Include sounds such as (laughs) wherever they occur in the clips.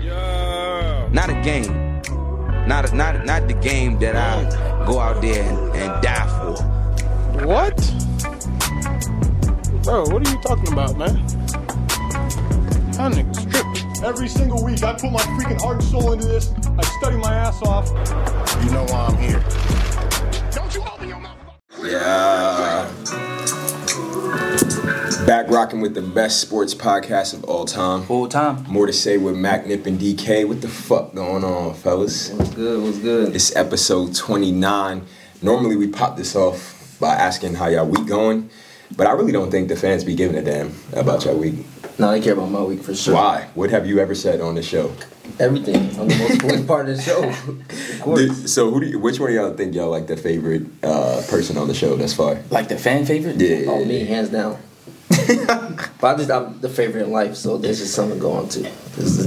Yeah. Not a game. Not a, not not the game that I go out there and, and die for. What? Bro, what are you talking about, man? That nigga's tripping. Every single week, I put my freaking heart and soul into this. I study my ass off. You know why I'm here. Don't you open your mouth. Yeah. Back rocking with the best sports podcast of all time. Full time. More to say with Mac Nip and DK. What the fuck going on, fellas? What's good? What's good? It's episode 29. Normally we pop this off by asking how y'all week going, but I really don't think the fans be giving a damn about y'all week. No, they care about my week for sure. Why? What have you ever said on the show? Everything. I'm the most important part of the show. (laughs) Of course. Did- so who do you, which one of y'all think y'all like the favorite uh, person on the show thus far? Like the fan favorite? Yeah. Oh, me, hands down. (laughs) but I just I'm the favorite in life, so there's just something to go on to.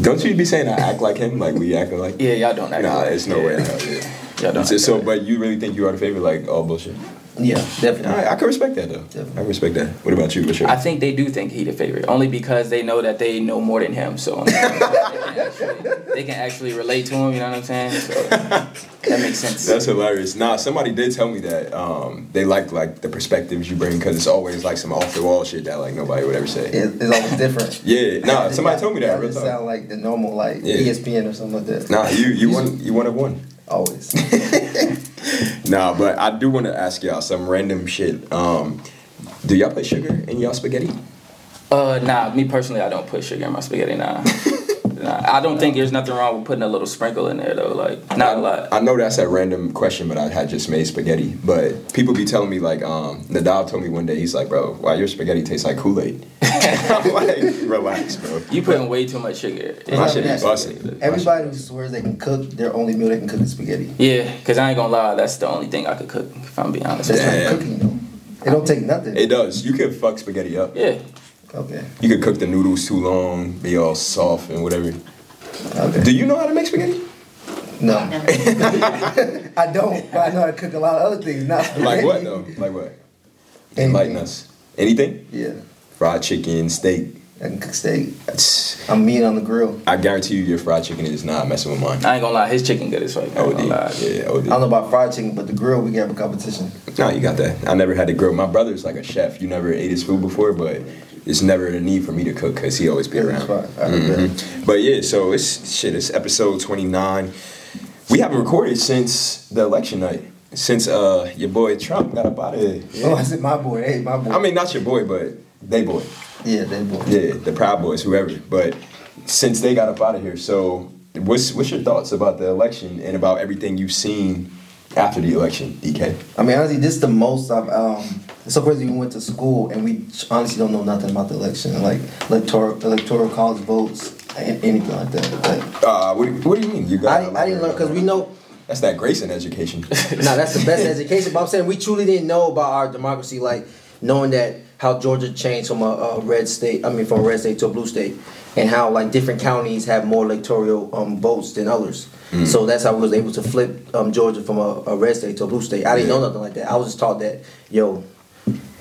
Don't you be saying I act like him? Like we acting like Yeah, y'all don't act Nah, like- it's no yeah. way. In hell, yeah. Y'all don't So, so, like- but you really think you are the favorite? Like, all bullshit. Yeah, definitely. All right, I can respect that though. Definitely. I respect that. What about you? What's your? I think they do think he the favorite, only because they know that they know more than him. So (laughs) they, can actually, they can actually relate to him. You know what I'm saying? So that makes sense. That's hilarious. Nah, somebody did tell me that um, they like like the perspectives you bring because it's always like some off the wall shit that like nobody would ever say. It- it's always different. (laughs) Yeah, nah, somebody told me that. Y'all Real talk. sound like the normal, like Yeah. ESPN or something like that. Nah, you you one you one of one. Always. (laughs) Nah, but I do want to ask y'all some random shit. Um, do y'all put sugar in y'all spaghetti? Uh, nah, me personally, I don't put sugar in my spaghetti. Nah. (laughs) nah. I don't think there's nothing wrong with putting a little sprinkle in there though. Like not a lot. I know that's a random question, but I had just made spaghetti. But people be telling me like, um, Nadav told me one day, he's like, bro, why your spaghetti tastes like Kool Aid? (laughs) I'm like, relax, bro. You putting way too much sugar. in My shit be spaghetti. busting. Everybody who swears they can cook, their only meal they can cook is spaghetti. Yeah, cause I ain't gonna lie, that's the only thing I could cook. If I'm being honest. That's Damn. not cooking though. It don't take nothing. It does. You can fuck spaghetti up. Yeah. Okay. You could cook the noodles too long, be all soft and whatever. Okay. Do you know how to make spaghetti? No. (laughs) I don't, but I know how to cook a lot of other things. Not Like what though? Like what? Anything. Enlighten us. Anything? Yeah. Fried chicken, steak. I can cook steak. I'm meat on the grill. I guarantee you, your fried chicken is not messing with mine. I ain't gonna lie, his chicken good as fuck. I ain't OD. gonna. Yeah, OD. I don't know about fried chicken, but the grill we can have a competition. No, you got that. I never had to grill. My brother's like a chef. You never ate his food before, but it's never a need for me to cook because he always be around. that's fine. All right, Mhm. But yeah, so it's shit. It's episode twenty nine. We haven't recorded since the election night. Since uh your boy Trump got up out of here. Oh, I said my boy. Hey, my boy. I mean, not your boy, but they boy. yeah, they boy. Yeah, the Proud Boys, whoever. But since they got up out of here, so what's what's your thoughts about the election and about everything you've seen after the election, DK? I mean, honestly, this is the most I've. Um, it's so crazy. We went to school and we honestly don't know nothing about the election, like electoral electoral college votes, anything like that. Like, Uh, what, do you- what do you mean? You got? I, I didn't learn because we know. That's that Grayson education. (laughs) Nah, that's the best (laughs) education. But I'm saying we truly didn't know about our democracy, like knowing that how Georgia changed from a, a red state. I mean, from a red state to a blue state, and how like different counties have more electoral um, votes than others. So that's how we was able to flip um, Georgia from a, a red state to a blue state. I didn't know nothing like that. I was just taught that yo,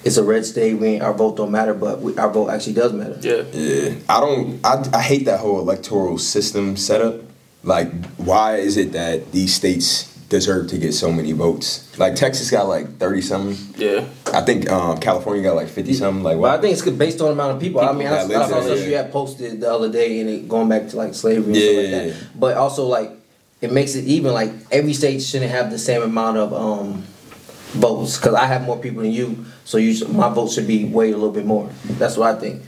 it's a red state. We our vote don't matter, but we, our vote actually does matter. Yeah. Yeah, I don't. I, I hate that whole electoral system setup. Like, why is it that these states deserve to get so many votes? Like Texas got like thirty something. Yeah. I think um, California got like fifty something. Like, But why? I think it's based on the amount of people. I People mean, I, that I saw there, you had posted the other day, and it going back to like slavery and Yeah, stuff like that. yeah. But also like it makes it even. Like every state shouldn't have the same amount of um, votes because I have more people than you, so you should, my vote should be weighed a little bit more. That's what I think.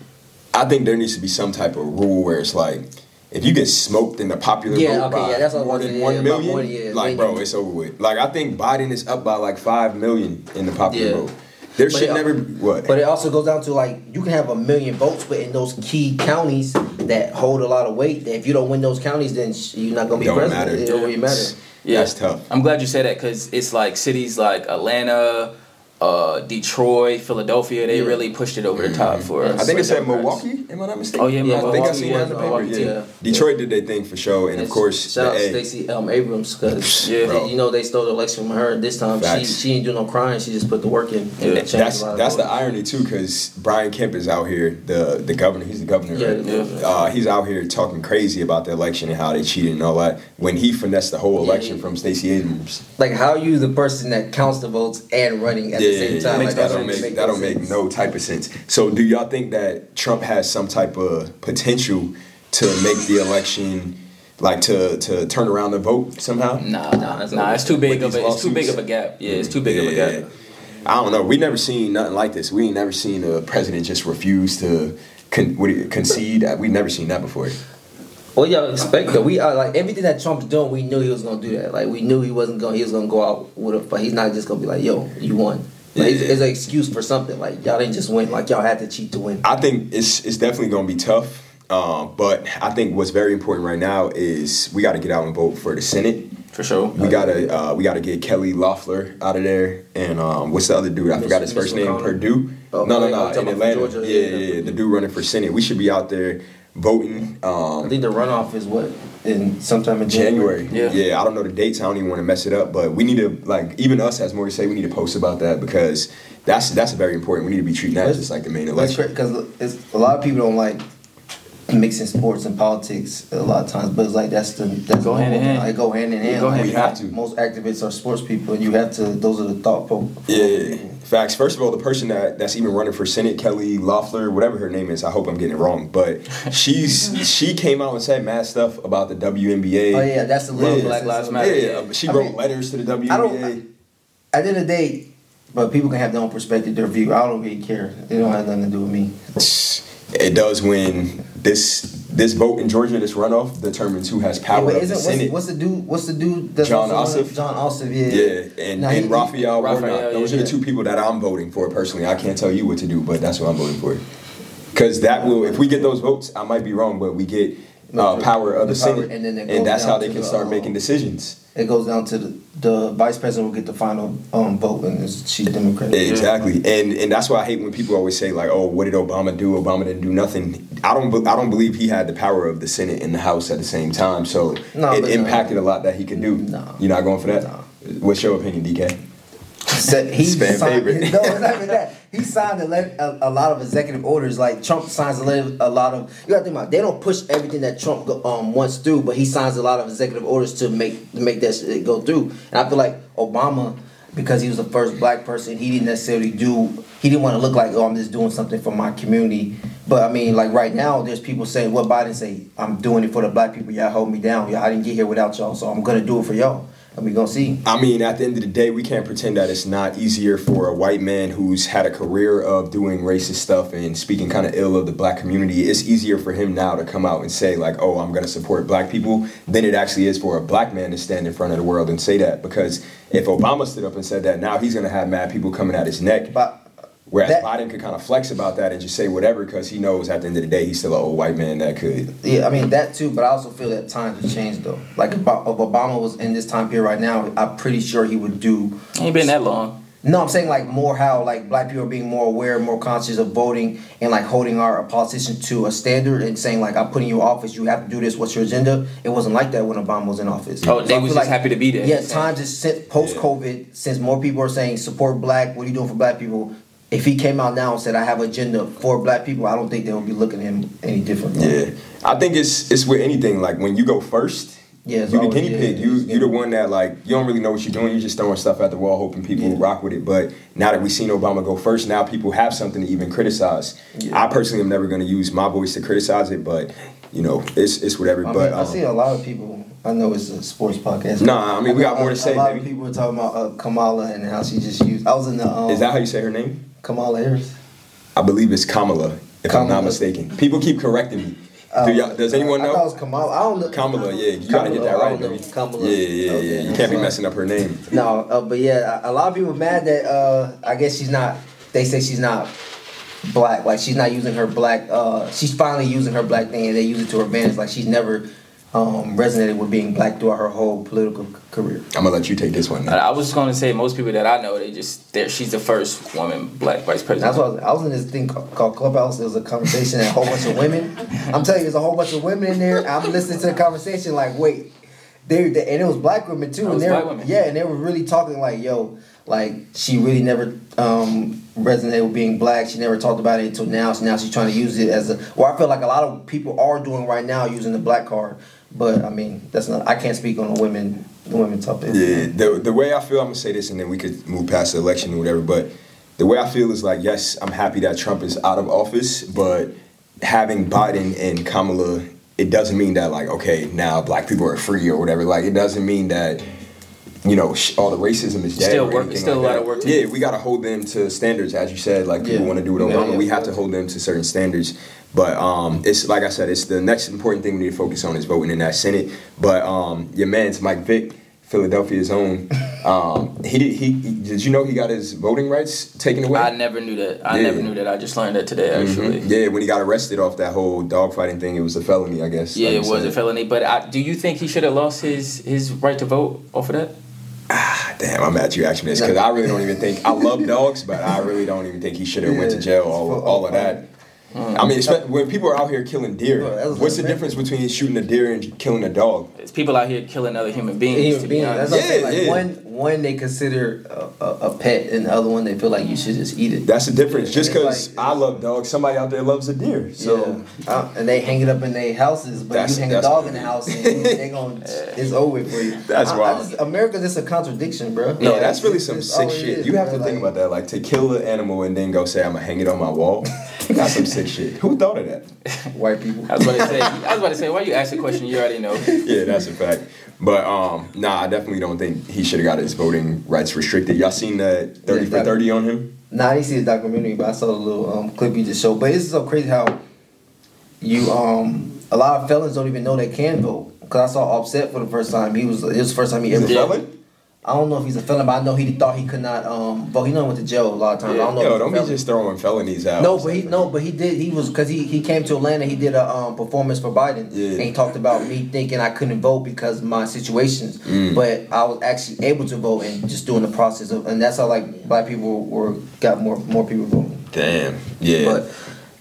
I think there needs to be some type of rule where it's like, if you get smoked in the popular Yeah, vote okay, by yeah, that's what I more was than one yeah, million, about more, yeah, like, then bro, it's over with. Like, I think Biden is up by like five million in the popular Yeah. vote. There But should it- never be what. But it also goes down to like you can have a million votes, but in those key counties that hold a lot of weight, that if you don't win those counties, then you're not gonna be Don't president. matter. It don't really matter. Yeah. That's tough. I'm glad you said that because it's like cities like Atlanta, uh, Detroit, Philadelphia, they really pushed it over the top for. us. I think it said. Milwaukee. Am I not mistaken? Oh, yeah, I think I Milwaukee, seen yeah, that in the paper. Yeah. yeah. Detroit did their thing for sure, and of course shout out to Stacey um, Abrams because (laughs) Yeah. You know they stole the election from her. This time she Facts. she ain't do no crying. She just put the work in. Yeah. and That's a lot of that's the irony too, because Brian Kemp is out here, the the governor. He's the governor. Yeah, right? yeah. Uh, he's out here talking crazy about the election and how they cheated and all that. When he finessed the whole Yeah, election from Stacey Abrams. Like how you the person that counts the votes and running at the same time. Like, that that don't make make that don't make no type of sense. So, do y'all think that Trump has some type of potential to make the election, like to to turn around the vote somehow? Nah, Nah, nah, that's nah. over. It's too big of a. these It's too big of a gap. Yeah, it's too big of a gap. I don't know. We never seen nothing like this. We ain't never seen a president just refuse to con- what do you- concede. We never seen that before. What y'all expect though? We are like everything that Trump's doing. We knew he was gonna do that. Like we knew he wasn't going. to He was gonna go out with a. But he's not just gonna be like, "Yo, you won." Like, it's, it's an excuse for something. Like y'all didn't just win. Like y'all had to cheat to win. I think it's it's definitely going to be tough. Um, but I think what's very important right now is we got to get out and vote for the Senate. For sure. We gotta uh, we gotta get Kelly Loeffler out of there, and um, what's the other dude? I forgot his first name. Perdue. Oh, no, no, oh, no. In Atlanta. Yeah, yeah, yeah. The dude running for Senate. We should be out there voting. I Um, think the runoff is what in sometime in January. January. Yeah. yeah. I don't know the dates. I don't even want to mess it up, but we need to like even us as more to say we need to post about that because that's that's very important. We need to be treating that That's- just like the main That's election. great because a lot of people don't like mixing sports and politics a lot of times, but it's like that's the that's Go the hand in whole- hand. Like, go hand in hand. go Like, hand We in have to. Most activists are sports people, and you have to. Those are the thought pro. Yeah, facts. First of all, the person that that's even running for Senate, Kelly Loeffler, whatever her name is, I hope I'm getting it wrong, but she's (laughs) she came out and said mad stuff about the WNBA. Oh yeah, that's the little Yeah. Black Lives Yeah, Matter. yeah, she I wrote mean, letters to the WNBA. I don't- At the end of the day, but people can have their own perspective, their view. I don't really care. It don't have nothing to do with me. It does when this this vote in Georgia, this runoff, determines who has power but of the what's, Senate. what's the dude? What's the dude? That's John also- Ossoff? John Ossoff. Yeah. yeah, and, Now, and he- Raphael Raphael, Warnock. Those yeah. are the two people that I'm voting for personally. I can't tell you what to do, but that's what I'm voting for. Because that will, if we get those votes, I might be wrong, but we get uh, power of the, The power, Senate, and then and that's how they can the, start um, making decisions. It goes down to the, the vice president will get the final um, vote, and it's, she's Democrat. Exactly, and and that's why I hate when people always say like, "Oh, what did Obama do? Obama didn't do nothing." I don't, I don't believe he had the power of the Senate and the House at the same time, so No, it but no. impacted a lot that he could do. No. You're not going for that. No. What's your opinion, DK? Said he Fan signed, favorite. (laughs) No, not even that. (laughs) He signed a, le- a, a lot of executive orders. Like Trump signs a, le- a lot of. You got to think about. It, they don't push everything that Trump go, um wants through, but he signs a lot of executive orders to make to make that shit go through. And I feel like Obama, because he was the first black person, he didn't necessarily do. He didn't want to look like, oh, I'm just doing something for my community. But I mean, like right now, there's people saying what Biden say. I'm doing it for the black people. Y'all hold me down. Y'all, I didn't get here without y'all, so I'm gonna do it for y'all. We gonna see. I mean, at the end of the day, we can't pretend that it's not easier for a white man who's had a career of doing racist stuff and speaking kind of ill of the black community. It's easier for him now to come out and say, like, oh, I'm going to support black people than it actually is for a black man to stand in front of the world and say that. Because if Obama stood up and said that, now he's going to have mad people coming at his neck. But Whereas that- Biden could kind of flex about that and just say whatever because he knows at the end of the day he's still an old white man that could. Yeah, I mean that too, but I also feel that times have changed though. Like if Obama was in this time period right now, I'm pretty sure he would do. Ain't been that long. No, I'm saying like more how like black people are being more aware, more conscious of voting, and like holding our politician to a standard and saying like I'm putting you in office, you have to do this. What's your agenda? It wasn't like that when Obama was in office. Oh, they I was feel just happy to be there. Yeah, times is since post COVID, since more people are saying support black. What are you doing for black people? If he came out now and said I have an agenda for black people, I don't think they would be looking at him any different. Yeah, I think it's it's with anything. Like when you go first, Yeah, you the guinea yeah, pig. You it's you the one that like you don't really know what you're doing. You're just throwing stuff at the wall, hoping people rock with it. But now that we've seen Obama go first, now people have something to even criticize. I personally am never going to use my voice to criticize it, but you know it's it's whatever. I, but mean, I see um, a lot of people. I know it's a sports podcast. Nah, I mean, we got more to say, A lot baby. of people are talking about uh, Kamala and how she just used. I was in the. Um, is that how you say her name? Kamala Harris? I believe it's Kamala, if I'm not mistaken. People keep correcting me. Do y'all, does anyone I know? was Kamala. I don't know. Kamala, yeah, you gotta get that Kamala, right, baby. Kamala. Yeah, yeah, yeah. You can't be messing up her name. No, uh, but yeah, a a lot of people mad that uh, I guess she's not. They say she's not black. Like she's not using her black. Uh, she's finally using her black thing, and they use it to her advantage. Like she's never um, resonated with being black throughout her whole political career. I'm gonna let you take this one. I I was just gonna say most people that I know, they just she's the first woman black vice president. That's why I was, I was in this thing ca- called Clubhouse. It was a conversation and a whole bunch of women. (laughs) I'm telling you, there's a whole bunch of women in there. I'm listening to the conversation like, wait, they, they and it was black women too. And they black were, women. yeah, and they were really talking like, yo, like she really never um, resonated with being black. She never talked about it until now. So now she's trying to use it as a. Well, I feel like a lot of people are doing right now using the black card. But I mean, that's not. I can't speak on the women, the women topic. Yeah, the the way I feel, I'm gonna say this, and then we could move past the election or whatever. But the way I feel is like, yes, I'm happy that Trump is out of office, but having Biden and Kamala, it doesn't mean that like, okay, now black people are free or whatever. Like, it doesn't mean that. You know, sh- all the racism is dead. Still or work- anything still a lot that. of work Yeah, we gotta hold them to standards, as you said. Like people Yeah. want to do with Yeah, Obama, yeah, we of have to hold them to certain standards. But um, it's like I said, it's the next important thing we need to focus on is voting in that Senate. But um, your man's Mike Vick, Philadelphia's own. (laughs) Um, he did. He did you know he got his voting rights taken away? I never knew that. I Yeah. never knew that. I just learned that today actually. Mhm. Yeah, when he got arrested off that whole dogfighting thing, it was a felony, I guess. Yeah, like it was said. a felony. But I, do you think he should have lost his his right to vote off of that? Ah, damn, I'm at you actually because I really don't even think I love (laughs) dogs, but I really don't even think he should have went to jail. All, all of that. I mean, espe- when people are out here killing deer, Bro, that was what's the like- difference between shooting a deer and killing a dog? It's people out here killing other human beings. Human to be being. honest. That's what Like Yeah, yeah. one, one they consider a, a, a pet, and the other one they feel like you should just eat it. That's the difference. Just because like- I love dogs, somebody out there loves a deer. So yeah. Uh, and they hang it up in their houses, but That's- you hang a dog in the house, and they (laughs) gonna it's over for you. That's I- I wild. just- America, just a contradiction, bro. No, Like, that's really it's- some it's sick shit. is, you have bro. to think Like, about that. Like to kill an animal and then go say I'm gonna hang it on my wall. (laughs) that's some sick shit. Who thought of that? white people. I was about to say. I was about to say. Why you ask a question you already know? (laughs) Yeah, that's a fact. But um, nah, I definitely don't think he should have got his voting rights restricted. Y'all seen that thirty Yeah, for thirty on him? Nah, I didn't see the documentary, but I saw the little um, clip you just showed. But it's so crazy how you um a lot of felons don't even know they can vote. Cause I saw Offset for the first time. He was it was the first time he ever felon? I don't know if he's a felon, but I know he thought he could not um vote. He know he went to jail a lot of times. I don't know. Yo, don't be just throwing felonies out. No, but he no, but he did. He was because he he came to Atlanta. He did a um, performance for Biden, Yeah. and he talked about me thinking I couldn't vote because of my situations, Mm. but I was actually able to vote and just doing the process of, and that's how like black people were got more more people voting. Damn. Yeah. But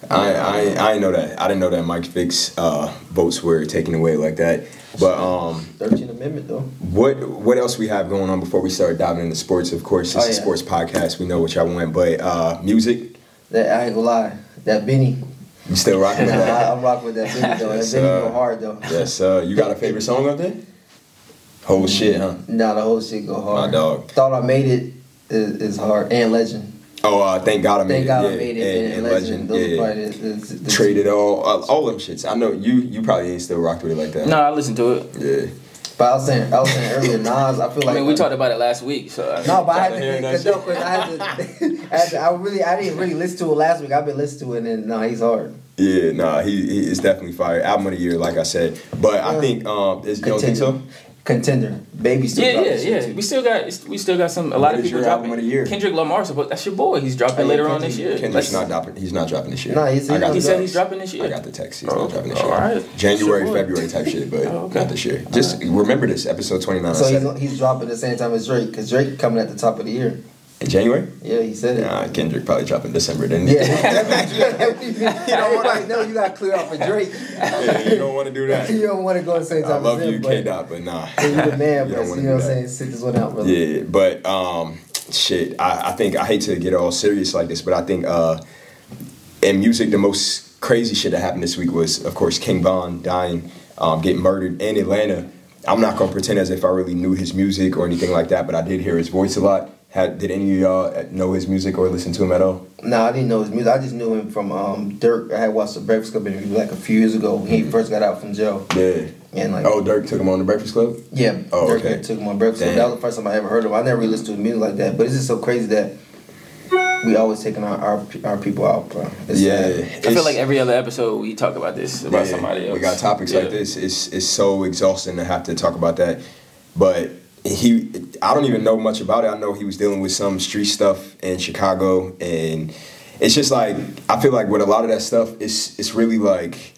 I, I I didn't know that. I didn't know that Mike Vick's uh, votes were taken away like that. But um, Thirteenth Amendment though. what what else we have going on before we start diving into sports? Of course, it's Oh, a yeah. sports podcast. We know what y'all want, but uh, music. That I ain't gonna lie. That Benny, You still rocking with I, that? (laughs) I'm rocking with that Benny though. That Benny uh, go hard though. yes. Uh, you got a favorite song up there? Whole shit, huh? Nah, the whole shit go hard. My dog. Thought I made it is, is hard and legend. Oh, uh, thank God I made Thank it. God yeah, I made it and, and, and legend. legend. Those yeah. probably the, the, the Traded all, all, all them shits. I know you. You probably ain't still rocked with it like that. No, I listened to it. Yeah. But I was saying, I was saying earlier, Nas. I feel like I mean, we talked about it last week, so I mean, No, but I had to, of hearing cause, (laughs) I had to, I had to. I really, I didn't really listen to it last week. I've been listening to it, and no, he's hard. Yeah, nah, he, he is definitely fire. Album of the year, like I said. But I think um, is, you don't think so? Contender, baby, still Yeah, dropping yeah, shit, yeah. too. We still got we still got some a lot What of people your album dropping. of the year? Kendrick Lamar, supposed that's your boy. He's dropping Oh, yeah, later on this year. Kendrick's Let's- not dropping. He's not dropping this year. Nah, he's- I he's not He said he's dropping this year. I got the text. He's Oh, not dropping this all year. right. January, That's your boy. February type shit, but Oh, (laughs) okay. not this year. Just remember this episode twenty nine. So he's, he's dropping the same time as Drake, cause Drake coming at the top of the year. In January. Yeah, he said it. Nah, Kendrick probably dropping December. Then yeah, Yeah, (laughs) you don't want to know. You got to clear out for Drake. you don't want to do that. you don't want to go the same I love you, K but Dot, but nah. you the man, (laughs) You but you know what I'm saying. Sit this one out, brother. Yeah, but um, shit, I, I think I hate to get all serious like this, but I think uh, in music, the most crazy shit that happened this week was, of course, King Von dying, um, getting murdered in Atlanta. I'm not gonna pretend as if I really knew his music or anything like that, but I did hear his voice a lot. Had, did any of y'all know his music or listen to him at all? No, I didn't know his music. I just knew him from um, Durk. I had watched the Breakfast Club interview like a few years ago when he first got out from jail. Yeah. And like, Oh, Durk took him on the Breakfast Club. yeah, Oh, Durk okay. took him on Breakfast Club. That was the first time I ever heard of him. I never really listened to his music like that. But it's just so crazy that we always taking our our, our people out, bro. It's yeah, sad. I feel like every other episode we talk about this about Yeah, somebody else. We got topics Yeah. like this. It's it's so exhausting to have to talk about that. But he, I don't even know much about it. I know he was dealing with some street stuff in Chicago, and it's just like I feel like with a lot of that stuff, it's it's really like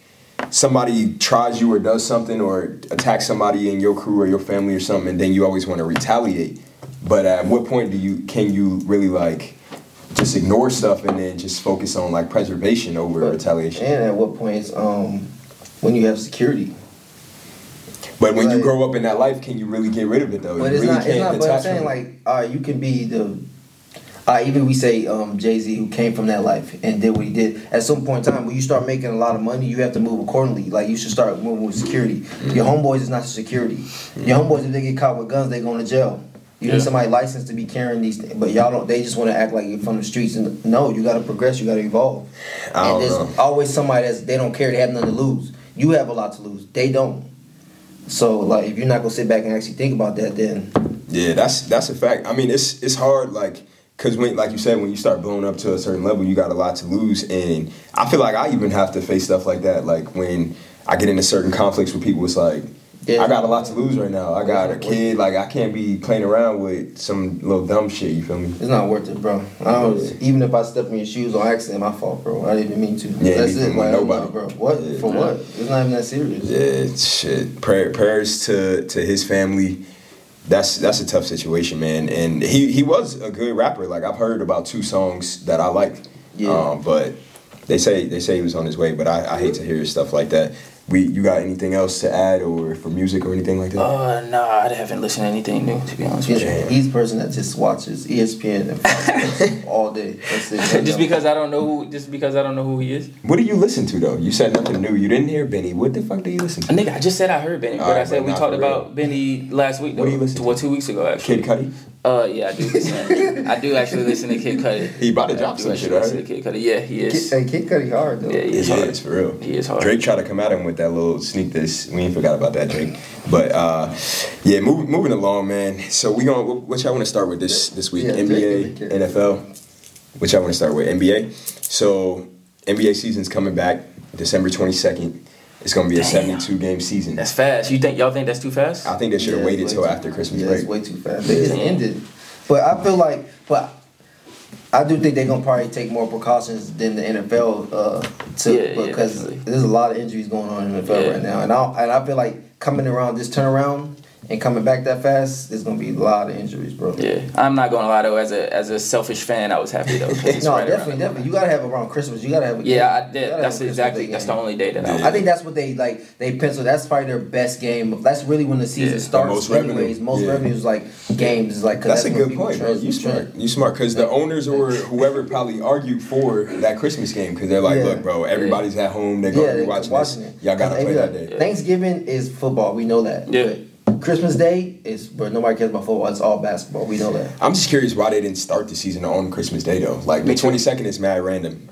somebody tries you or does something or attacks somebody in your crew or your family or something, and then you always want to retaliate. But at what point do you can you really like just ignore stuff and then just focus on like preservation over But- retaliation? And at what point, um, when you have security. But when you grow up in that life, can you really get rid of it though? But you it's really not. It's not. But I'm saying like, uh, you can be the. Uh, even we say um, Jay Z, who came from that life and did what he did. At some point in time, when you start making a lot of money, you have to move accordingly. Like you should start moving with security. Mm-hmm. Your homeboys is not your security. Your homeboys, if they get caught with guns, they going to jail. You Yeah. need somebody licensed to be carrying these things, but y'all don't. They just want to act like you're from the streets. And no, you got to progress. You got to evolve. I don't and there's know. always somebody that's they don't care. They have nothing to lose. You have a lot to lose. They don't. So like, if you're not gonna sit back and actually think about that, then Yeah, that's that's a fact. I mean, it's it's hard, like, cause when, like you said, when you start blowing up to a certain level, you got a lot to lose, and I feel like I even have to face stuff like that. Like when I get into certain conflicts with people, it's like Yeah. I got a lot to lose right now. I got a kid, like I can't be playing around with some little dumb shit. You feel me? It's not worth it, bro. I don't, even if I step in your shoes on accident, my fault, bro. I didn't even mean to. Yeah, That's it, like, nobody. bro. What Yeah. for? What? It's not even that serious. Yeah, shit. Prayer, prayers to to his family. That's that's a tough situation, man. And he he was a good rapper. Like I've heard about two songs that I like. Yeah. Um, but they say they say he was on his way. But I, I hate to hear stuff like that. We you got anything else to add or for music or anything like that? Uh, nah, I haven't listened to anything new to be honest with you. he's the person that just watches ESPN and (laughs) all day. That's it. (laughs) just because I don't know who, just because I don't know who he is. what do you listen to though? You said nothing new. You didn't hear Benny. What the fuck do you listen to? Nigga, I just said I heard Benny, but Alright, I said but we talked about Benny last week. What do you listen to? Well, two weeks ago actually. Kid Cudi. Uh, yeah, I do. Listen. I do actually listen to Kid Cudi. He about to I drop do some actually shit, I listen to Kid Cudi. Yeah, he is. Kid, hey, Kid Cudi hard though. Yeah, he is Yeah, hard. it's for real. He is hard. Drake tried to come at him with that little sneak this. We ain't forgot about that, Drake. But uh, yeah, move, moving along, man. So we gonna what y'all want to start with this this week? Yeah, NBA. NFL. Which I want to start with NBA. So NBA season's coming back December twenty second. It's gonna be a seventy two game season. That's fast. You think y'all think that's too fast? I think they should have Yeah, waited it's till way after too- Christmas yeah, break. it's way too fast. They just Yeah. ended. But I feel like, but I do think they're gonna probably take more precautions than the NFL uh, to Yeah, yeah, because definitely. there's a lot of injuries going on in the NFL Yeah. right now, and I and I feel like coming around this turnaround and coming back that fast, there's gonna be a lot of injuries, bro. Yeah, I'm not gonna lie though. As a as a selfish fan, I was happy though. (laughs) No, right around definitely, the definitely. You gotta have around Christmas. You gotta have. A game. Yeah, I did. That's exactly. That's the only day that I. Yeah. I think that's what they like. They pencil. That's probably their best game. That's really when the season Yeah, starts. most revenue. most Yeah. revenue is like games. Is like. That's a good point, bro. trans- You smart. trans- You smart because the owners or (laughs) whoever probably argued for that Christmas game because they're like, Yeah. look, bro, everybody's at home. They're gonna Yeah, be they're watching, watching this. it. Y'all gotta play that day. Thanksgiving is football. We know that. Yeah. But Christmas Day is, but nobody cares about football. It's all basketball. We know that. I'm just curious why they didn't start the season on Christmas Day though. Like the 22nd is mad random.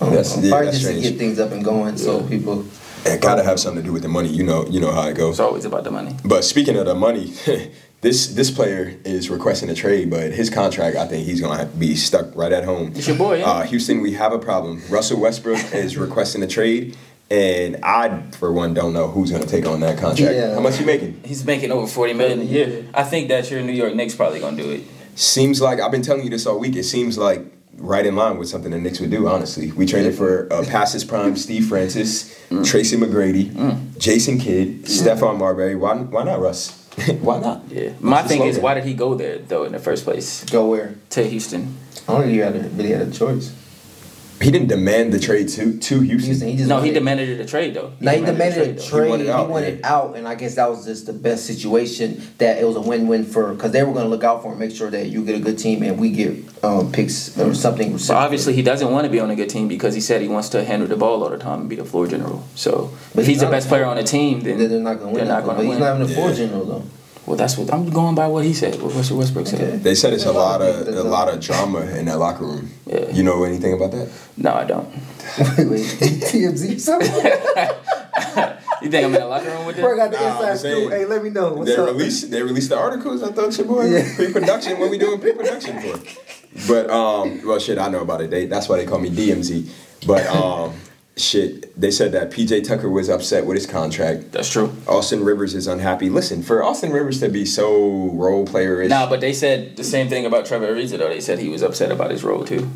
Um, That's- yeah, probably that's just strange. to get things up and going, so people. It gotta have something to do with the money. You know, you know how it goes. It's always about the money. But speaking of the money, (laughs) this this player is requesting a trade, but his contract, I think he's gonna have to be stuck right at home. It's your boy, yeah. Uh, Houston, we have a problem. Russell Westbrook (laughs) is requesting a trade, and I, for one, don't know who's gonna take on that contract. Yeah. How much you making? He's making over forty million a year. I think that your New York Knicks probably gonna do it. Seems like I've been telling you this all week. It seems like right in line with something the Knicks would do. Honestly, we traded for uh, past his prime (laughs) Steve Francis, Mm. Tracy McGrady, Jason Kidd, Stephon Marbury. Why why not Russ? (laughs) why not? Yeah. My What's the thing is, slogan? why did he go there though in the first place Go where? to Houston? I don't think he had a, really had a choice. He didn't demand the trade to to Houston. Houston, he just No, he wanted- demanded a trade though. No, he demanded a though. trade. He wanted wanted, out, out, and I guess that was just the best situation. That it was a win-win for because they were going to look out for him, make sure that you get a good team, and we get um, picks or something. But obviously, he doesn't want to be on a good team because he said he wants to handle the ball all the time and be the floor general. So, But if he's he's the best player on the team, then they're not going to win. They're not gonna but he's not even a floor Yeah. general though. Well, that's what I'm going by. What he said. What Russell Westbrook said. Okay. They said it's a lot of a a- lot of drama in that locker room. Yeah. You know anything about that? No, I don't. wait, wait, (laughs) TMZ something? (laughs) You think I'm in the locker room with Bro, them? got the Nah, inside saying- scoop. Hey, let me know what's they up. released they released the articles. I thought your boy Yeah. pre-production. What we doing pre-production for? (laughs) But um, well, shit, I know about it. They, that's why they call me DMZ. But um, shit, they said that PJ Tucker was upset with his contract. That's true. Austin Rivers is unhappy. Listen, for Austin Rivers to be so role player-ish, Nah, but they said the same thing about Trevor Ariza though. They said he was upset about his role too.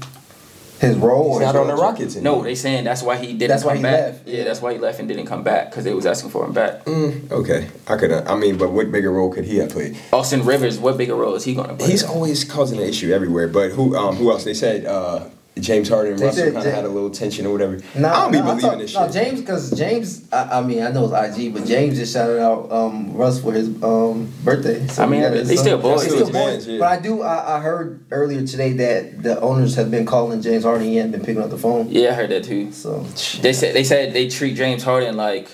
His role. He's not on the? Rockets No, they saying that's why he didn't That's come why he back. left. Yeah, that's why he left and didn't come back because they was asking for him back. Mm, okay, I could. I mean, but what bigger role could he have played? Austin Rivers, what bigger role is he gonna play? He's always causing an issue everywhere. But who? Um, who else? They said uh, James Harden and They Russell kind of had a little tension or whatever. No, I don't be no, believing thought- this no, shit. No, James, because James, I, I mean, I know it's IG, but James just shouted out um, Russ for his um, birthday. I mean, he they his still boys. They Still still boys. yeah. But I do, I, I heard earlier today that the owners have been calling James Harden. He hadn't been picking up the phone. yeah, I heard that too. So They said they said they treat James Harden like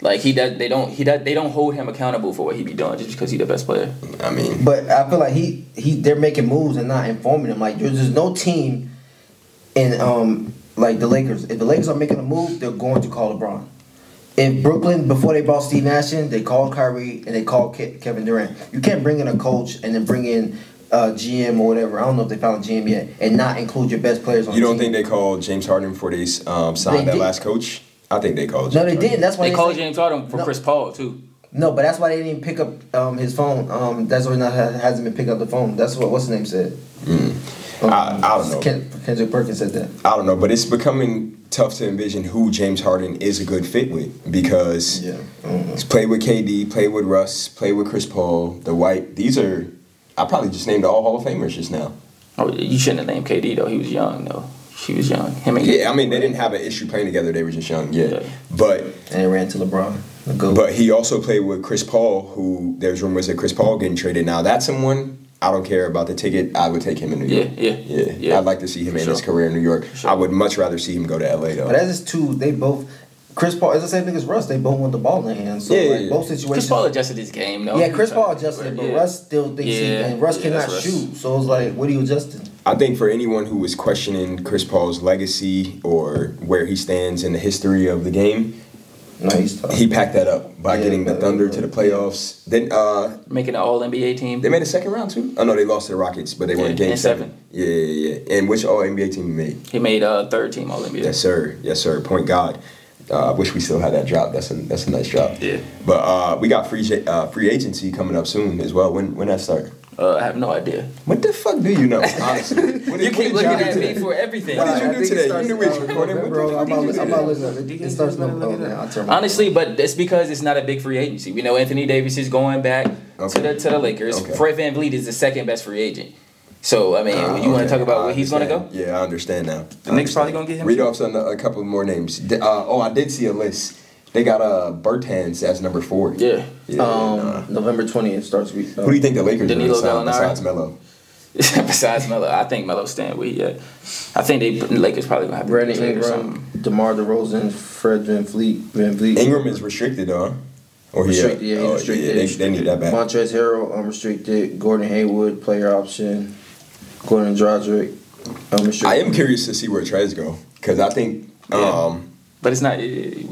like he does. They don't he does. They don't hold him accountable for what he be doing just because he's the best player. I mean, But I feel like he he they're making moves and not informing him. Like there's, there's no team in um like the Lakers. If the Lakers are making a move, they're going to call LeBron. If Brooklyn before they brought Steve Nash in, they called Kyrie and they called Ke- Kevin Durant. You can't bring in a coach and then bring in uh, GM or whatever. I don't know if they found a GM yet, and not include your best players on. you don't team. think they called James Harden before they um, signed They that did. last coach? I think they called. No, they Harden. didn't. That's why They they, called say- James Harden for No. Chris Paul too. No, but that's why they didn't pick up um, his phone. Um, that's why not hasn't been picking up the phone. That's what what's his name said. Um, I- I don't know. Ken, Kendrick Perkins said that. I don't know, but it's becoming tough to envision who James Harden is a good fit with because Yeah. I don't he's played with KD, played with Russ, played with Chris Paul, the White. These are I probably just named all Hall of Famers just now. Oh, you shouldn't have named KD though. He was young though. She was young. Him and Yeah, I mean they didn't have an issue playing together; they were just young. Yeah, Yeah. but And ran to LeBron. The GOAT. but he also played with Chris Paul, who there's rumors that Chris Paul getting traded. Now that's someone I don't care about the ticket. I would take him in New Yeah, York. yeah, yeah. yeah. I'd like to see him For in his career in New York. sure. I would much rather see him go to LA though. But as is two, they both. Chris Paul is the same thing as Russ. They both want the ball in their hands. So Yeah, like yeah, both situations. Chris Paul adjusted his game though. yeah, Chris Paul adjusted it, but Yeah. Russ still thinks he Yeah, and Russ yeah, cannot that's Russ. shoot. So it's like, what are you adjusting? I think for anyone who was questioning Chris Paul's legacy or where he stands in the history of the game, No, he's tough. he packed that up by Yeah, getting the Thunder to the playoffs. Then uh, making an All NBA team. they made a second round too. Oh no, they lost to the Rockets, but they won Yeah, Game seven. seven. Yeah, yeah, yeah. And which All NBA team he made? He made a third team All NBA. Yes, sir. Yes, sir. Point God. Uh, I wish we still had that drop. That's a that's a nice drop. Yeah. But uh, we got free uh, free agency coming up soon as well. When when that start? Uh, I have no idea. What the fuck do you know? (laughs) Honestly, What did- You keep looking y'all do at me for everything. What did you do today? You knew we was recording. What the November. fuck I'm did about you to- do I'm about to today? listen. It starts in November. Man, I'll turn my- Honestly, but that's because it's not a big free agency. We know Anthony Davis is going back to the to the Lakers. Fred VanVleet is the second best free agent. So I mean, Uh, you want to talk about where he's going to go? Yeah, I understand now. The I Knicks probably understand. gonna get him Read too? off some, a couple more names. D- Uh, oh, I did see a list. They got uh, Bertans as number four. Yeah. Yeah, Um, nah. November twentieth starts. Week, uh, Who do you think the Lakers are going Danilo to sign besides Melo? (laughs) Besides Melo, I think Melo's staying where he at. I think they the Lakers probably gonna have to Brandon trade or Ingram, something. DeMar DeRozan, Fred Van Fleet, VanVleet. Ingram is restricted, though. Or he, restricted. Yeah, he's oh, restricted. yeah, they, they need that back. Montrezl Harrell, unrestricted. Gordon Hayward, player option. Goran Dragic, unrestricted. I am curious to see where Trez go because I think. Yeah. Um, But it's not. We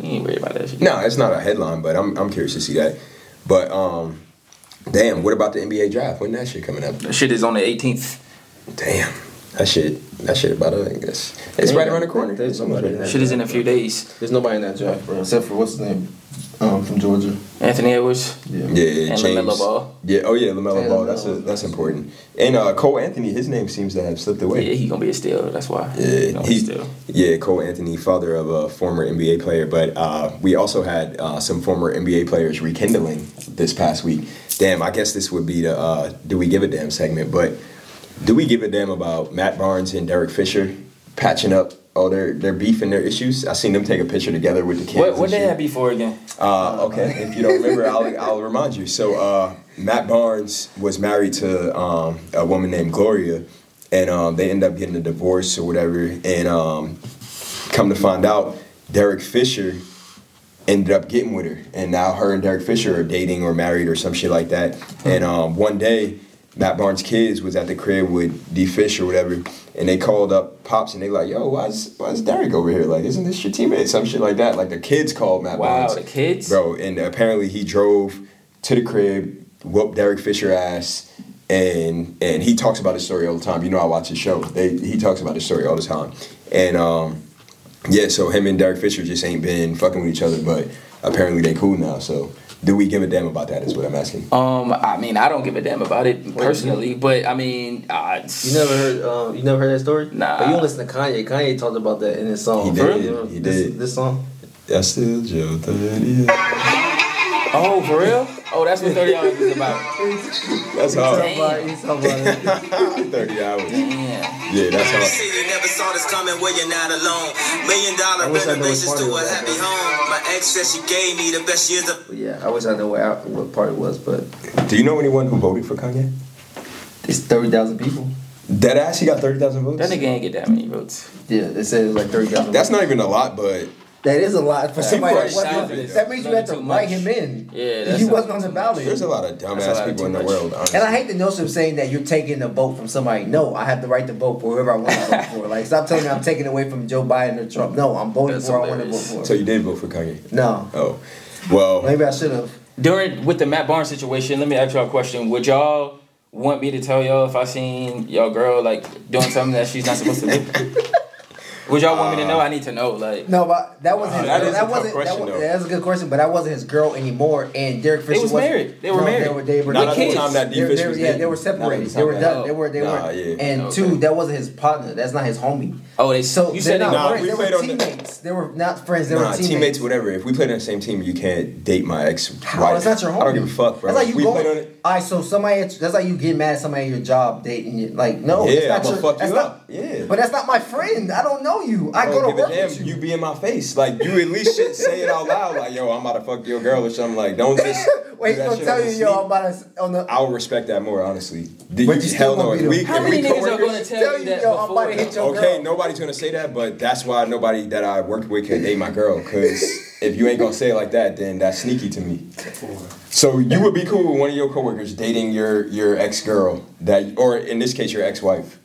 ain't worried about that shit. no, it's not a headline, but I'm I'm curious to see that. But um, damn, what about the NBA draft? When that shit coming up? That shit is on the 18th. Damn, that shit that shit about to. I guess it's right around the corner. There's somebody in that Shit is in a few bro. days. There's nobody in that draft, bro, except for what's his name, um, from Georgia. Anthony Edwards Yeah. Yeah, and James. LaMelo Ball. Yeah, oh yeah, Lamelo Ball. That's a, that's important. And uh, Cole Anthony, his name seems to have slipped away. Yeah, he gonna be a steal. That's why. Yeah, gonna he, yeah, Cole Anthony, father of a former NBA player, but uh, we also had uh, some former NBA players rekindling this past week. Damn, I guess this would be the uh, "Do We Give a Damn" segment, but do we give a damn about Matt Barnes and Derek Fisher patching up all their their beef and their issues? I seen them take a picture together with the kids. What what they had before again? Uh, okay, if you don't remember, I'll, I'll remind you. So, uh, Matt Barnes was married to um, a woman named Gloria, and um, they end up getting a divorce or whatever. And um, come to find out, Derek Fisher ended up getting with her, and now her and Derek Fisher are dating or married or some shit like that. And um, one day, Matt Barnes' kids was at the crib with D Fish or whatever, and they called up Pops and they like, "Yo, why's why's Derek over here? Like, isn't this your teammate?" Some shit like that. Like the kids called Matt Wow, Barnes. the kids. Bro, and apparently he drove to the crib, whooped Derek Fisher ass, and and he talks about his story all the time. You know, I watch his show. They, he talks about his story all the time, and um, yeah. So him and Derek Fisher just ain't been fucking with each other, but apparently they cool now. So Do we give a damn about that? Is what I'm asking. Um, I mean, I don't give a damn about it personally, but I mean, uh, You never heard um, you never heard that story? Nah. But you don't listen to Kanye. Kanye talked about that in his song. He did, You know, he this, did. This song. That's still Joe 30. Oh, for real? Oh, that's what 30 hours is about. That's hard. Damn. He's about (laughs) 30 hours. Damn. Yeah, that's hard. Say you never saw this coming where you're not alone. Million dollar I wish I knew what renovations to a happy home. My ex said she gave me the best years of yeah, I wish I knew what, what part it was, but Do you know anyone who voted for Kanye? it's thirty thousand people. Dead ass, he got 30,000 votes? That nigga ain't get that many votes. Yeah, they said it was like thirty thousand. That's not even a lot, but that is a lot for somebody. right. That, wasn't- Thousands. that means you had to Too write him in. Yeah, he wasn't on the ballot. there's a lot of dumbass people in the world, honestly. And I hate the notion of saying that you're taking the vote from somebody. No, I have the right to vote for whoever I want to vote for. Like, stop telling me I'm taking away from Joe Biden or Trump. No, I'm voting That's for who I want to vote hilarious. for. So you didn't vote for Kanye? no, Oh. Well, maybe I should have. During with the Matt Barnes situation, let me ask y'all a question. Would y'all want me to tell y'all if I seen y'all girl like doing something that she's not supposed to do? (laughs) Would y'all want me to know? I need to know. Like No, but that wasn't. Uh, that that, is a tough wasn't. question, that, was, though. that's a good question, but that wasn't his girl anymore. And Derek Fisher was wasn't- married. They were no, married. They were. They were not at the time that D They were- they was yeah, they were Not the separated. They were done. They were. They Nah, were. yeah. And Okay. two, that wasn't his partner. That's not his homie. Oh, they So you they're said not Nah, friends. we They played were on the- teammates. They were not friends. They Nah, were teammates. teammates, whatever. If we played on the same team, you can't date my ex wife. How? That's not your homie. I don't give a fuck, bro. That's like you we go. played on it. All right, so somebody. That's like you get mad at somebody at your job dating you. Like, no, Yeah, that's not I'ma your, fuck that's you not, up. Yeah. But that's not my friend. I don't know you. I I go to give work a damn. with you. You be in my face. Like you at least should say it out loud. Like yo, I'm about to fuck your girl or something. Like don't (laughs) just. Wait, do that gonna tell you, yo, I'm about to on the. I would respect that more, honestly. Did you still hell no. gonna If beat we, him. if How many niggas are gonna tell, Tell you you, that yo, I'm before? about to hit your though? Okay, girl. Nobody's gonna say that, but that's why nobody that I worked with can date my girl. Cause if you ain't gonna say it like that, then that's sneaky to me. So you would be cool with one of your coworkers dating your your ex girl that, or in this case, your ex wife.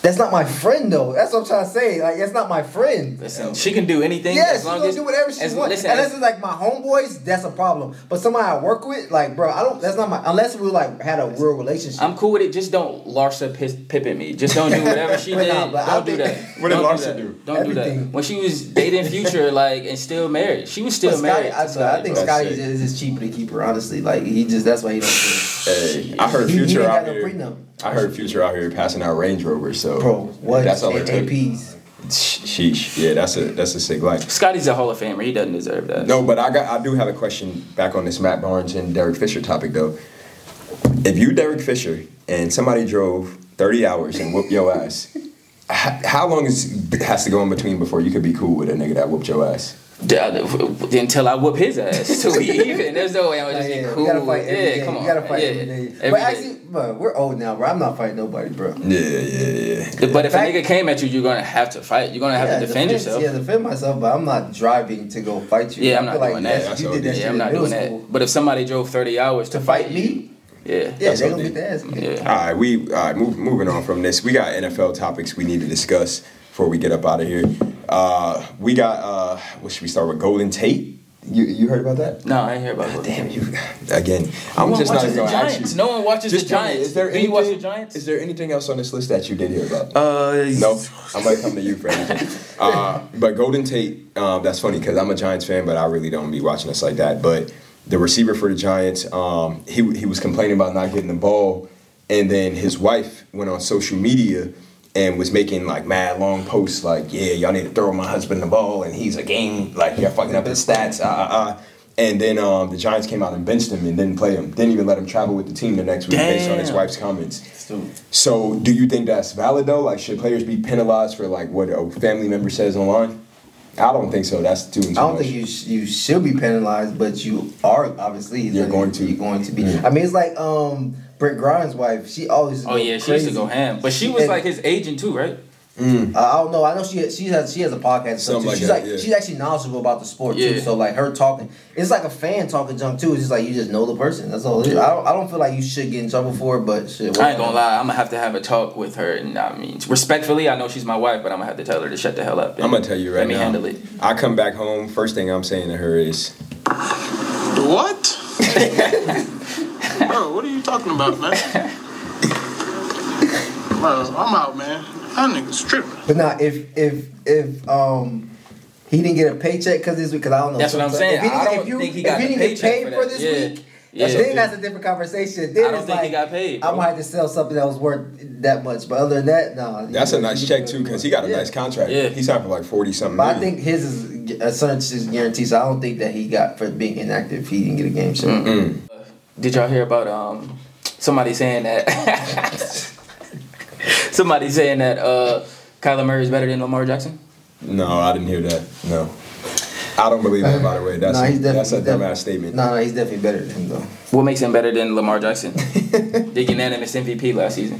That's not my friend though. That's what I'm trying to say. Like, that's not my friend. Listen, she can do anything Yes, as she's long gonna as do whatever she as, wants. Listen, unless as- it's like my homeboys, that's a problem. But somebody I work with, like, bro, I don't. That's not my. Unless we like had a real relationship. I'm cool with it. Just don't Larsa piss, Pippen me. Just don't do whatever she (laughs) did. nah, but I don't do think- that. What did Don't Larsa that. do? Don't do that. When she was dating Future, (laughs) like, and still married, she was still But Scotty, married. I, to I think bro. Scotty is just cheaper to keep her. Honestly, like he just that's why he don't. do Hey, I heard He- he Future ain't out no here. Prenup. I heard Future out here passing out Range Rovers. So. Bro, what? That's all and, it took. Sheesh. Yeah, that's a that's a sick life. Scotty's a Hall of Famer. He doesn't deserve that. No, but I got I do have a question back on this Matt Barnes and Derek Fisher topic though. If you Derek Fisher and somebody drove 30 hours and whooped your ass, how long is has to go in between before you could be cool with a nigga that whooped your ass? D- Until I whoop his ass. So we (laughs) even. There's no way I would Like, just yeah, be you cool. gotta fight every yeah, day. come on. You gotta fight yeah, every day. every but day. actually, bro, we're old now, bro. I'm not fighting nobody, bro. Yeah, yeah, yeah. But if fact- a nigga came at you, you're gonna have to fight. You're gonna have yeah, to defend defense- yourself. Yeah, defend myself, but I'm not driving to go fight you. Yeah, I I'm not feel like doing that's- that. That's You did that it is. shit Yeah, I'm not middle doing that. But if somebody drove 30 hours to, To fight me? yeah. Yeah, they what gonna they- get the ass. Yeah. All right, we all right. Move, moving on from this, we got NFL topics we need to discuss before we get up out of here. Uh, we got uh, what should we start with? Golden Tate. You you heard about that? No, I ain't hear about it. Damn you! Again, I'm No just not even gonna ask Giants. you. No one watches Just the me, Giants. is there anything, you watch the Giants? Is there anything else on this list that you did hear about? Uh, No, I might come to you for anything. (laughs) Uh, but Golden Tate, um, that's funny because I'm a Giants fan, but I really don't be watching us like that. But the receiver for the Giants, um, he he was complaining about not getting the ball, and then his wife went on social media and was making like mad long posts like, "Yeah, y'all need to throw my husband the ball, and he's a game like you're fucking up his stats." Ah ah ah. And then um, the Giants came out and benched him and didn't play him. Didn't even let him travel with the team the next week based on his wife's comments. So, do you think that's valid though? Like, should players be penalized for like what a family member says online? I don't think so. That's too. too I don't much. think you sh- you should be penalized, but you are obviously. You're Like, going to. You're going to be. Mm. I mean, it's like um Brent Grimes' wife. She always. Oh yeah, she used to go ham, but she was And- like his agent too, right? Uh, I don't know. I know she she has she has a podcast. and stuff, too. like she's that, like yeah. she's actually knowledgeable about the sport Yeah. too. So like her talking, it's like a fan talking junk too. It's just like you just know the person. That's all. It is. I don't I don't feel like you should get in trouble for it, but shit. I ain't gonna lie, I'm gonna have to have a talk with her, and I mean, respectfully, I know she's my wife, but I'm gonna have to tell her to shut the hell up. I'm gonna tell you right let me handle it. I come back home. First thing I'm saying to her is, What? (laughs) Bro, what are you talking about, man? Bro, I'm out, man. That nigga's tripping. But now, if if if um he didn't get a paycheck because this week. Because I don't know. That's what I'm saying. If he, I didn't- don't if you, think he if he didn't get paycheck paid for for this Yeah. week, Yeah. then that's a different conversation. Then I don't it's think he got paid, I might have to sell something that was worth that much. But other than that, no. That's a nice check too, because he got a Yeah. nice contract. Yeah. He signed for like forty something. But I think his is a certain is guaranteed. So I don't think that he got for being inactive. He didn't get a game shot. Mm. Did y'all hear about um somebody saying that (laughs) somebody saying that uh Kyler Murray is better than Lamar Jackson? No, I didn't hear that. No, I don't believe that. By the way, that's Nah, a, he's that's a definitely- dumbass statement. No, no, he's definitely better than him though. What makes him better than Lamar Jackson? (laughs) the unanimous MVP last season.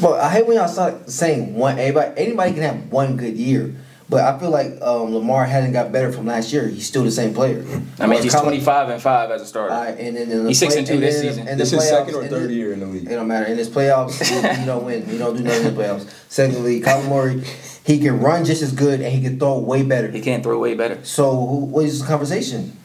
But I hate when y'all start saying one. Anybody, anybody can have one good year, but I feel like um, Lamar hasn't got better from last year. He's still the same player. I mean, he's 25 and 5 as a starter. All right, and then in the He's six and two and this then season. in the This is second or third year in the league. It don't matter. In his playoffs, you, (laughs) you don't win. You don't do nothing in the playoffs. Secondly, Kyler Murray, he can run just as good and he can throw way better. He can't throw way better. So who- what is the conversation?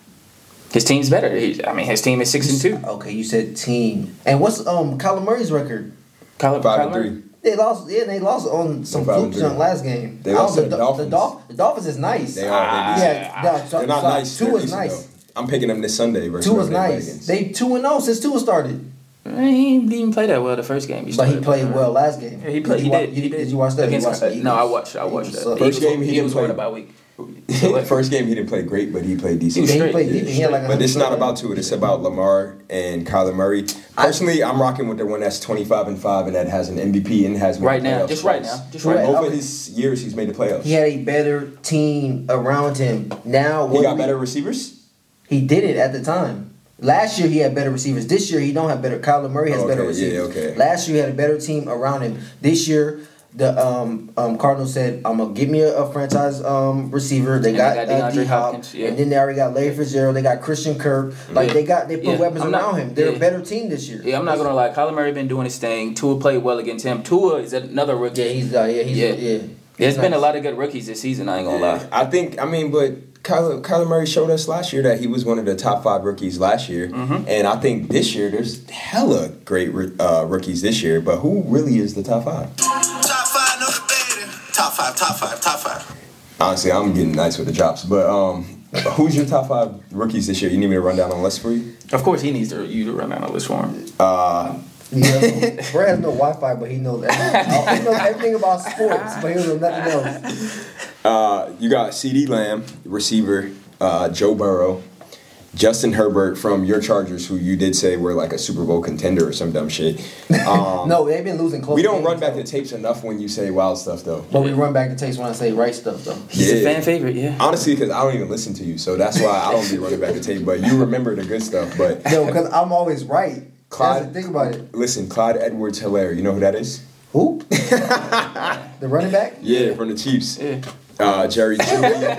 His team's better. He, I mean, his team is 6 and 2. Okay, you said team. And what's um Kyler Murray's record? Kyler, Five Kyler and Murray? three. They lost. Yeah, they lost on some They're five and fluke junk three. last game. They I lost the the, Dolphins. The, Dolph- the Dolphins is nice. They are. They ah. Yeah, no, so, They're not so nice. Two They're is nice. though. I'm picking them this Sunday versus Two was whoever they nice. They two and zero since two started. Eh, he didn't even play that well the first game. But he played well last game. Yeah, he played. He wa- did. You, He did. did you watch that? You Against- watched the no, I watched. I watched Eagles that. suck. First game, he Eagles didn't won play. about week. (laughs) First game he didn't play great, but he played decent. He was he played Yeah, deep. He had like But it's not hundred- about Tua. It's about Lamar and Kyler Murray. Personally, I'm rocking with the one that's 25 and five and that has an MVP and has Right now, playoffs just right now, just right Right. now. Both Okay. his years, he's made the playoffs. He had a better team around him. Now He what got we- better receivers. He did it at the time. Last year he had better receivers. This year he don't have better. Kyler Murray has oh, Okay, better yeah, receivers. okay. Last year he had a better team around him. This year the um, um, Cardinals said, "I'm gonna give me a, a franchise um, receiver." They And got, they got uh, D Hop, Hopkins, yeah. and then they already got Larry Fitzgerald. They got Christian Kirk. Like Yeah. they got they put Yeah. weapons I'm not- around him. They're yeah. a better team this year. Yeah, I'm not gonna lie. Kyler Murray been doing his thing. Tua played well against him. Tua is another rookie. Yeah, he's uh, yeah he's Yeah. yeah. There's He's been a lot of good rookies this season. I ain't gonna lie. I think. I mean, but Kyler, Kyler Murray showed us last year that he was one of the top five rookies last year, Mm-hmm. and I think this year there's hella great uh, rookies this year. But who really is the top five? Top five, top five, top five. Honestly, I'm getting nice with the drops. But um, who's your top five rookies this year? You need me to run down a list for you? Of course, he needs to you to run down a list for him. Uh, He has no, Brad has no Wi-Fi, but he knows everything. (laughs) he knows everything about sports, but he knows nothing else. uh, you got CeeDee Lamb, receiver, uh, Joe Burrow, Justin Herbert from your Chargers, who you did say were like a Super Bowl contender or some dumb shit. Um, (laughs) No, they've been losing close. we don't games, run back though. the tapes enough when you say wild stuff, though. But we run back the tapes when I say right stuff, though. He's a fan favorite. Yeah. Honestly, because I don't even listen to you, so that's why I don't be running back the tape. But you remember the good stuff. But (laughs) No, because I'm always right. Clyde- That's the thing about it. listen, Clyde Edwards Helaire, you know who that is? Who? (laughs) the running back? Yeah, from the Chiefs. Yeah. Uh, Jerry Jeudy.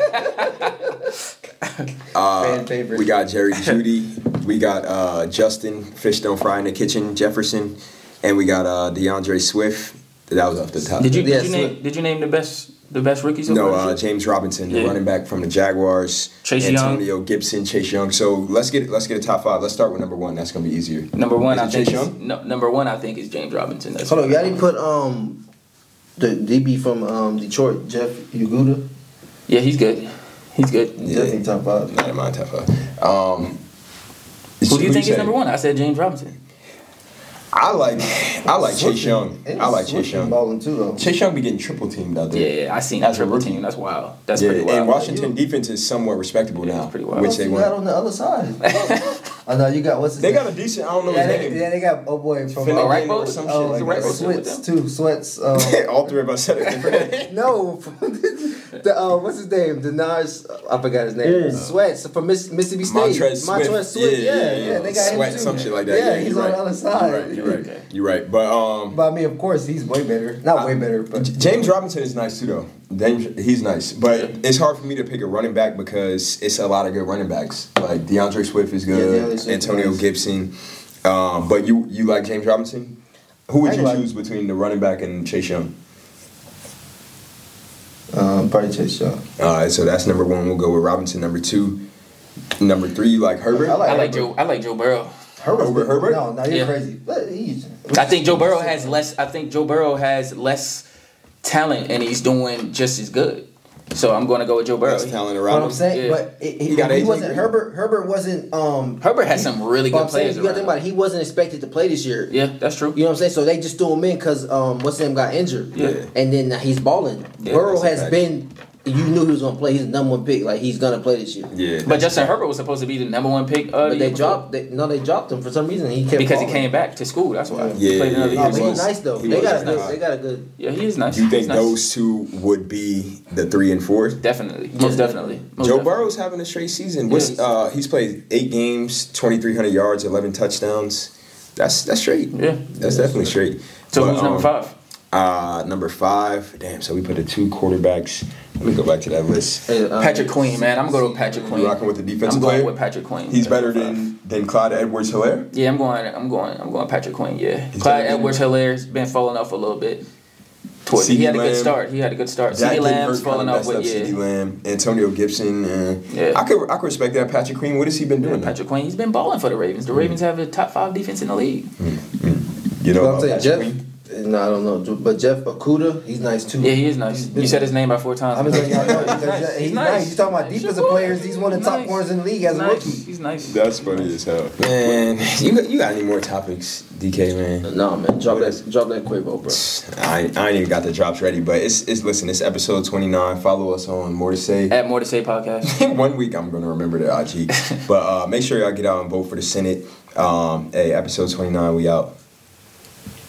Fan favorite. We got Jerry (laughs) Jeudy. We got uh, Justin Fish Don't Fry in the Kitchen Jefferson, and we got uh, DeAndre Swift. That was off the top. Did you Yeah, you so- name did you name the best the best rookies? No, uh, James Robinson, the running back from the Jaguars. Chase Young. Antonio Gibson, Chase Young. So let's get let's get a top five. Let's start with number one. That's gonna be easier. number one, Is I it think. Chase Is, Young? no, number one, I think is James Robinson. That's Hold on, y'all didn't put um the DB from um Detroit, Jeff Okudah. Yeah, he's good. He's good. Yeah. Definitely top five. Not in my top five. Um, Who do you think say? is number one? I said James Robinson. I like I like Chase Young. I like Chase Young. balling too though. Chase Young be getting triple teamed out there. yeah, I seen that a triple rookie. team. That's wild. That's yeah, pretty wild. and Washington defense is somewhat respectable Yeah, now, it's pretty wild. which What they you won. on the other side? (laughs) (laughs) I know you got what's his They name? got a decent. I don't know yeah, his they, name. yeah, they got oh boy from Finnegan uh, right, or some oh, shit. like right Sweats too. Sweats. (laughs) Um, All three of us said it (laughs) no, (laughs) the uh, what's his name? The Nas. I forgot his name. Sweats from Miss, Mississippi State. Montrez Swift. Montrez Swift. Yeah, Yeah, yeah, yeah, yeah. They got Sweat, him too. some shit like that. Yeah, Yeah, he's you're on the other side. You're right. You're right. You're right. But um, But I mean, of course, he's way better. Not way better, but James Robinson is nice too, though. James, he's nice, but it's hard for me to pick a running back because it's a lot of good running backs. Like DeAndre Swift is good, Yeah, DeAndre Swift is Antonio nice. Gibson. Um, but you you like James Robinson? Who would I you like- choose between the running back and Chase Young? um, probably Chase Young. All right, so that's number one. We'll go with Robinson. Number two, number three, you like Herbert? I like I like Joe. I like Joe Burrow. Herbert's Over Herbert? No, no, you're Yeah. crazy. But he's. I think Joe Burrow has less. I think Joe Burrow has less talent, and he's doing just as good. So I'm going to go with Joe Burrow. Best talent What around What I'm saying, Yeah. but it, He he, got he wasn't Green. Herbert. Herbert wasn't. Um, Herbert had some really good I'm saying, you got to think about it. He wasn't expected to play this year. Yeah, that's true. You know what I'm saying? So they just threw him in because um, what's his name got injured. Yeah. And then he's balling. Yeah, Burrow has been. You knew he was gonna play. He's the number one pick. Like he's gonna play this year. Yeah. But Justin Herbert was supposed to be the number one pick. Uh, But they year dropped. They, no, they dropped him for some reason. He kept because he came back to school. That's why. He Yeah, played another yeah, year. he he's was- nice though. he They got a nice. good. They got a good. Yeah, he is nice. Do you think nice. those two would be the three and four? Definitely, most definitely. Most Joe definitely. Burrow's having a straight season. What's, Yes. uh, he's played eight games, twenty three hundred yards, eleven touchdowns. That's that's straight. Yeah. that's definitely straight. So But, who's number um, five? Uh, number five. Damn. So we put the two quarterbacks. Let me go back to that list. Hey, um, Patrick Queen, man. I'm going to go with Patrick Queen. You rocking with the defensive I'm going player? with Patrick Queen. He's better than than Clyde Edwards Helaire. Yeah, I'm going. I'm going. I'm going. Patrick Queen. Yeah, He's Clyde Edwards Helaire's been falling off a little bit. Towards he CeeDee had a good start. He had a good start. That CeeDee didn't Lamb's falling off with yeah. CeeDee Lamb, Antonio Gibson. Uh, Yeah. I could I could respect that. Patrick Queen. What has he been doing? Patrick Queen. He's been balling for the Ravens. The Ravens have a top five defense in the league. You know But I'm about saying Patrick Jeff. Queen? No, I don't know. But Jeff Okudah, he's nice too. Yeah, he is nice. You said his name about four times. I'm just letting y'all know. (laughs) He's, He's nice. he's nice. He's talking about He's defensive players. He's one of the top Nice. corners in the league as a rookie. He's nice. That's funny as hell. Man, (laughs) you got, you got any more topics, DK? Man, No man, drop What that, drop that Quavo, bro. I, ain't- I ain't even got the drops ready, but it's it's listen. It's episode twenty nine. Follow us on more to say. At more to say podcast. (laughs) One week I'm gonna remember the IG, but uh, make sure y'all get out and vote for the Senate. Um, hey, episode twenty nine. We out.